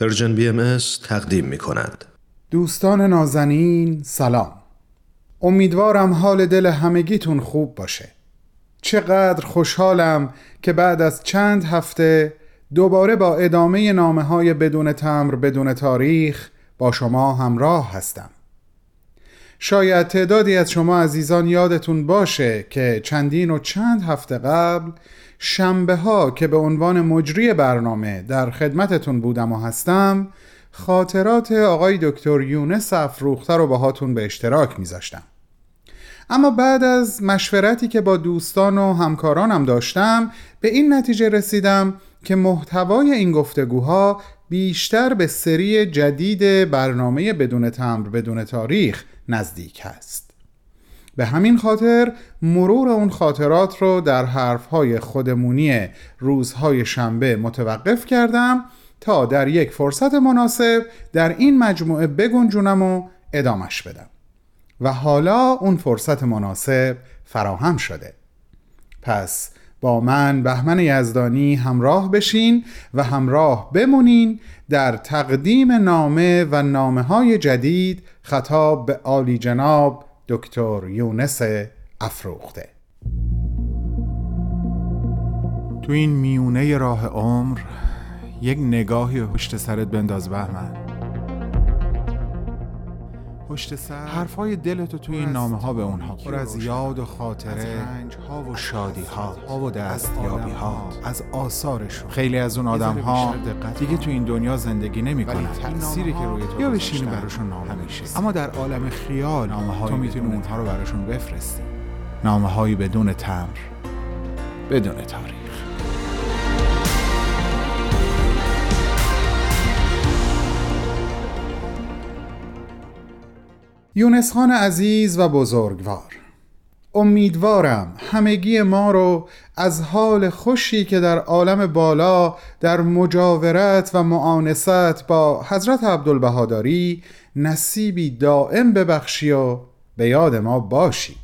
پرژن بی ام تقدیم می کند. دوستان نازنین سلام. امیدوارم حال دل همگیتون خوب باشه. چقدر خوشحالم که بعد از چند هفته دوباره با ادامه نامه های بدون تمر بدون تاریخ با شما همراه هستم. شاید تعدادی از شما عزیزان یادتون باشه که چندین و چند هفته قبل شنبه ها که به عنوان مجری برنامه در خدمتتون بودم و هستم خاطرات آقای دکتر یونس افروخته رو باهاتون به اشتراک میذاشتم. اما بعد از مشورتی که با دوستان و همکارانم داشتم به این نتیجه رسیدم که محتوای این گفتگوها بیشتر به سری جدید برنامه بدون تمر بدون تاریخ نزدیک است به همین خاطر مرور اون خاطرات رو در حرفهای خودمونی روزهای شنبه متوقف کردم تا در یک فرصت مناسب در این مجموعه بگنجونم و ادامش بدم. و حالا اون فرصت مناسب فراهم شده. پس با من بهمن یزدانی همراه بشین و همراه بمونین در تقدیم نامه و نامه های جدید خطاب به عالی جناب دکتر یونس افروخته. تو این میونه راه عمر یک نگاهی پشت سرت بنداز بهمن. پشت سر. دلتو توی این نامه ها به اونها پر از یاد و خاطره ها و شادی ها و دستیابی ها از آثارشون. خیلی از اون آدم ها دیگه تو این دنیا زندگی نمی‌کنن تأثیری که روی تو یا بشینی براشون نامه میشه اما در عالم خیال نامه تو می‌تونی اونها رو براشون بفرستی نامه هایی بدون تمر بدون تاریخ. یونس خان عزیز و بزرگوار. امیدوارم همگی ما رو از حال خوشی که در عالم بالا در مجاورت و معانست با حضرت عبدالبهاداری نصیبی دائم ببخشی و به یاد ما باشی.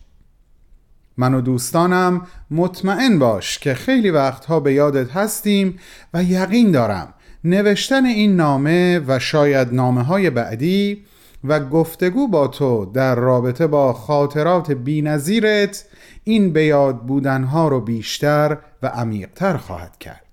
من و دوستانم مطمئن باش که خیلی وقتها به یادت هستیم و یقین دارم نوشتن این نامه و شاید نامه های بعدی و گفتگو با تو در رابطه با خاطرات بینظیرت این به یاد بودنها رو بیشتر و عمیقتر خواهد کرد.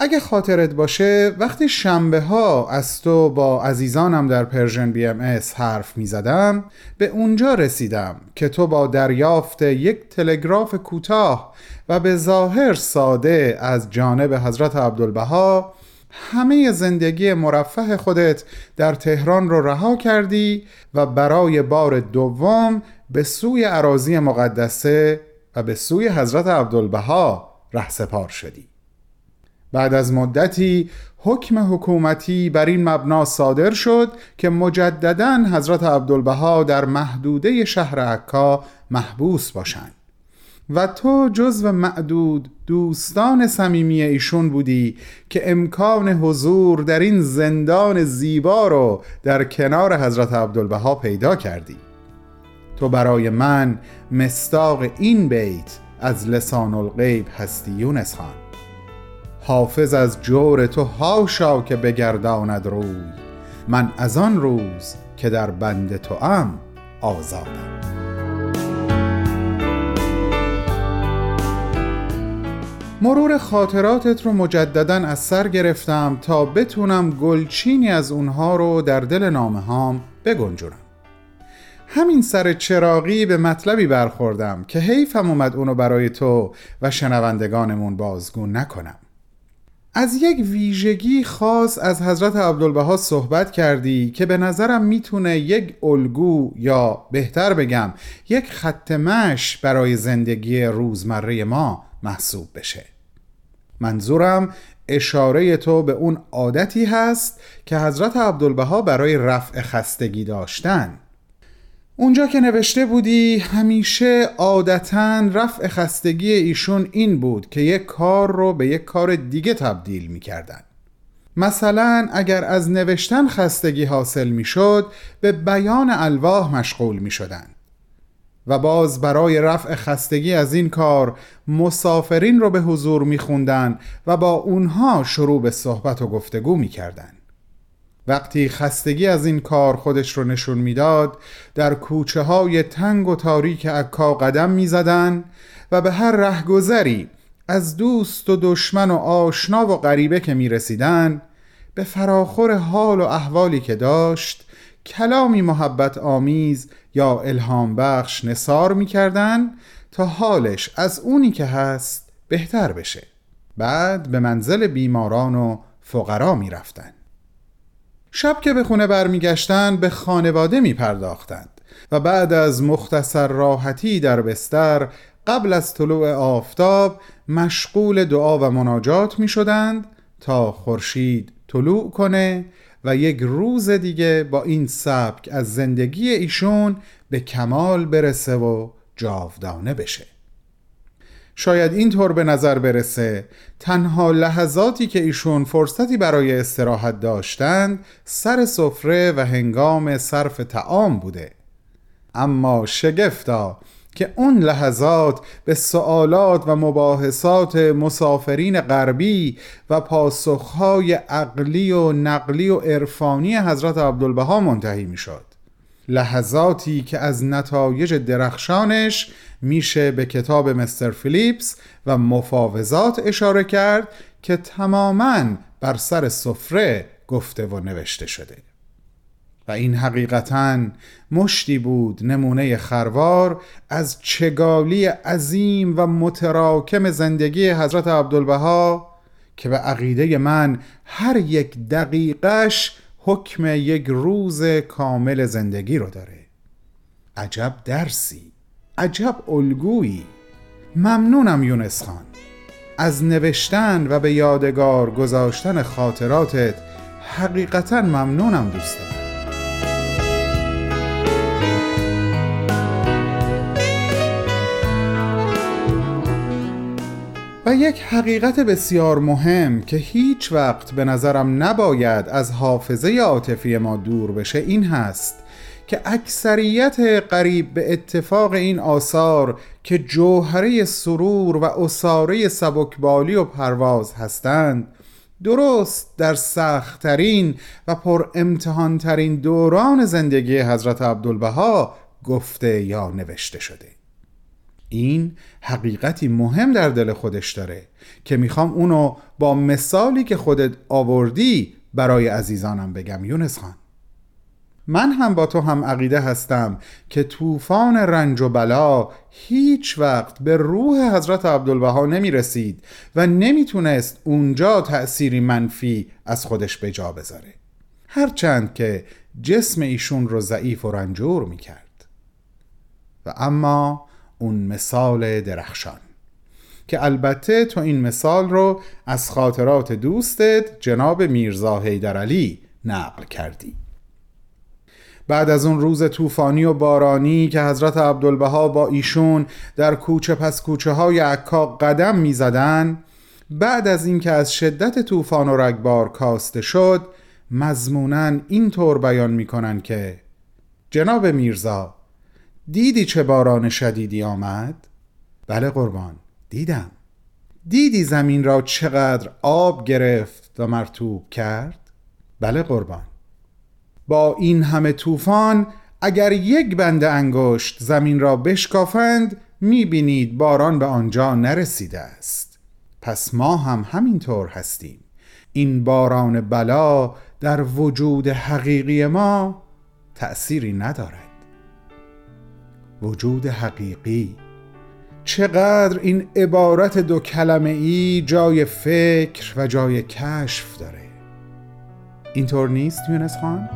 اگه خاطرت باشه وقتی شنبه ها از تو با عزیزانم در Persian BMS حرف می زدم به اونجا رسیدم که تو با دریافت یک تلگراف کوتاه و به ظاهر ساده از جانب حضرت عبدالبها همه زندگی مرفه خودت در تهران رو رها کردی و برای بار دوم به سوی اراضی مقدسه و به سوی حضرت عبدالبها رهسپار شدی. بعد از مدتی حکم حکومتی بر این مبنا صادر شد که مجددا حضرت عبدالبها در محدوده شهر عکا محبوس باشند. و تو جزو معدود دوستان صمیمی ایشون بودی که امکان حضور در این زندان زیبا رو در کنار حضرت عبدالبها پیدا کردی. تو برای من مستاق این بیت از لسان الغیب هستی یونس خان. حافظ از جور تو هاشا که بگرداند روی. من از آن روز که در بند تو ام آزادم. مرور خاطراتت رو مجددا از سر گرفتم تا بتونم گلچینی از اونها رو در دل نامه هام بگنجونم. همین سر چراقی به مطلبی برخوردم که حیفم اومد اونو برای تو و شنوندگانمون بازگو نکنم. از یک ویژگی خاص از حضرت عبدالبها صحبت کردی که به نظرم می‌تونه یک الگو یا بهتر بگم یک خط مش برای زندگی روزمره ما محسوب بشه. منظورم اشاره تو به اون عادتی هست که حضرت عبدالبها برای رفع خستگی داشتن اونجا که نوشته بودی همیشه عادتا رفع خستگی ایشون این بود که یک کار رو به یک کار دیگه تبدیل می‌کردن مثلا اگر از نوشتن خستگی حاصل می‌شد به بیان الواح مشغول می شدن. و باز برای رفع خستگی از این کار مسافرین رو به حضور میخوندن و با اونها شروع به صحبت و گفتگو می‌کردن وقتی خستگی از این کار خودش رو نشون می‌داد در کوچه های تنگ و تاریک عکا قدم می‌زدن و به هر رهگذری از دوست و دشمن و آشنا و غریبه که می‌رسیدن به فراخور حال و احوالی که داشت کلامی محبت آمیز یا الهام بخش نصار می‌کردن تا حالش از اونی که هست بهتر بشه. بعد به منزل بیماران و فقرا می‌رفتن. شب که به خونه برمیگشتن به خانواده می پرداختند و بعد از مختصر راحتی در بستر قبل از طلوع آفتاب مشغول دعا و مناجات می شدند تا خورشید طلوع کنه و یک روز دیگه با این سبک از زندگی ایشون به کمال برسه و جاودانه بشه. شاید اینطور به نظر برسه تنها لحظاتی که ایشون فرصتی برای استراحت داشتند سر سفره و هنگام صرف تعام بوده. اما شگفتا که اون لحظات به سوالات و مباحثات مسافرین غربی و پاسخهای عقلی و نقلی و عرفانی حضرت عبدالبها منتهی می شد لحظاتی که از نتایج درخشانش میشه به کتاب مستر فیلیپس و مفاوضات اشاره کرد که تماما بر سر سفره گفته و نوشته شده. و این حقیقتا مشتی بود نمونه خروار از چگالی عظیم و متراکم زندگی حضرت عبدالبها که به عقیده من هر یک دقیقش حکم یک روز کامل زندگی رو داره. عجب درسی عجب الگویی. ممنونم یونس خان. از نوشتن و به یادگار گذاشتن خاطراتت حقیقتا ممنونم دوستم و یک حقیقت بسیار مهم که هیچ وقت به نظرم نباید از حافظه عاطفی ما دور بشه این هست که اکثریت قریب به اتفاق این آثار که جوهره سرور و اساره سبکبالی و پرواز هستند درست در سختترین و پر امتحانترین دوران زندگی حضرت عبدالبها گفته یا نوشته شده. این حقیقتی مهم در دل خودش داره که می‌خوام اونو با مثالی که خودت آوردی برای عزیزانم بگم. یونس خان من هم با تو هم عقیده هستم که طوفان رنج و بلا هیچ وقت به روح حضرت عبدالبها نمی رسید و نمی‌تونست اونجا تأثیری منفی از خودش به جا بذاره. هرچند که جسم ایشون رو ضعیف و رنجور می کرد و اما اون مثال درخشان. که البته تو این مثال رو از خاطرات دوستت جناب میرزا حیدر علی نقل کردی. بعد از اون روز طوفانی و بارانی که حضرت عبدالبها با ایشون در کوچه پس کوچه های عکا قدم می زدن بعد از اینکه از شدت طوفان و رگبار کاسته شد مضمونا اینطور بیان می‌کنن که جناب میرزا دیدی چه باران شدیدی آمد؟ بله قربان دیدم. دیدی زمین را چقدر آب گرفت و مرتوب کرد؟ بله قربان. با این همه طوفان اگر یک بند انگشت زمین را بشکافند می‌بینید باران به آنجا نرسیده است. پس ما هم همینطور هستیم. این باران بلا در وجود حقیقی ما تأثیری ندارد. وجود حقیقی. چقدر این عبارت دو کلمه ای جای فکر و جای کشف داره. اینطور نیست یونس خان؟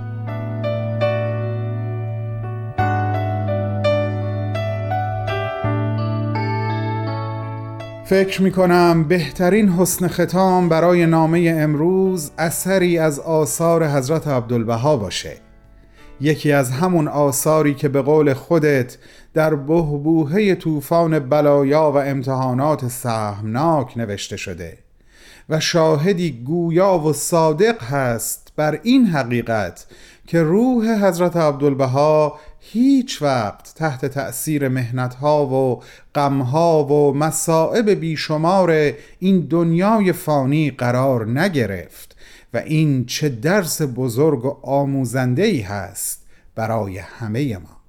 فکر می کنم بهترین حسن ختام برای نامه امروز اثری از آثار حضرت عبدالبها باشه. یکی از همون آثاری که به قول خودت در بهبوهه طوفان بلایا و امتحانات سهمناک نوشته شده و شاهدی گویا و صادق هست بر این حقیقت که روح حضرت عبدالبها هیچ وقت تحت تأثیر مهنتها و غمها و مصائب بیشمار این دنیای فانی قرار نگرفت. و این چه درس بزرگ و آموزنده ای هست برای همه ما.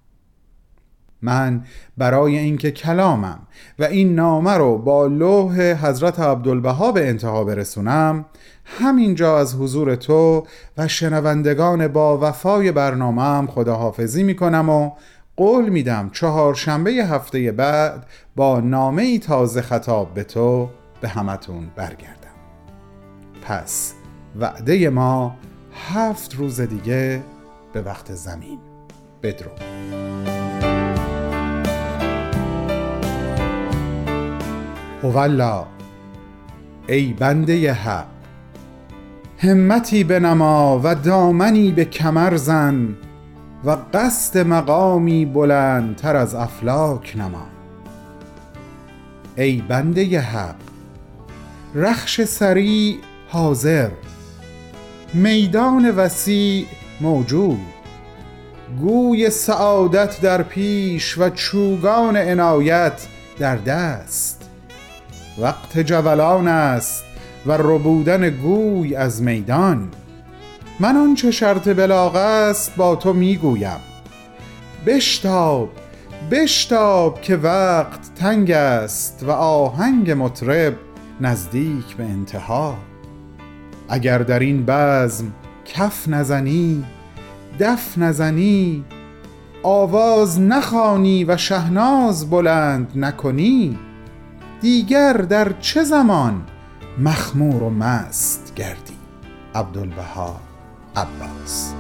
من برای اینکه کلامم و این نامه رو با لوح حضرت عبدالبها به انتها برسونم همینجا از حضور تو و شنوندگان با وفای برنامهم خداحافظی می‌کنم و قول میدم چهارشنبه هفته بعد با نامه ای تازه خطاب به تو به همتون برگردم. پس وعده ما هفت روز دیگه به وقت زمین. بدرو هولا ای بنده حق همتی بنما و دامنی به کمر زن و قصد مقامی بلندتر از افلاک نما. ای بنده حق رخش سریع حاضر میدان وسیع موجود. گوی سعادت در پیش و چوگان عنایت در دست. وقت جولان است و ربودن گوی از میدان. من آنچه شرط بلاغ است با تو می‌گویم. بشتاب بشتاب که وقت تنگ است و آهنگ مطرب نزدیک به انتها. اگر در این بزم کف نزنی دف نزنی آواز نخوانی و شهناز بلند نکنی دیگر در چه زمان مخمور و مست گردی؟ عبدالبها عباس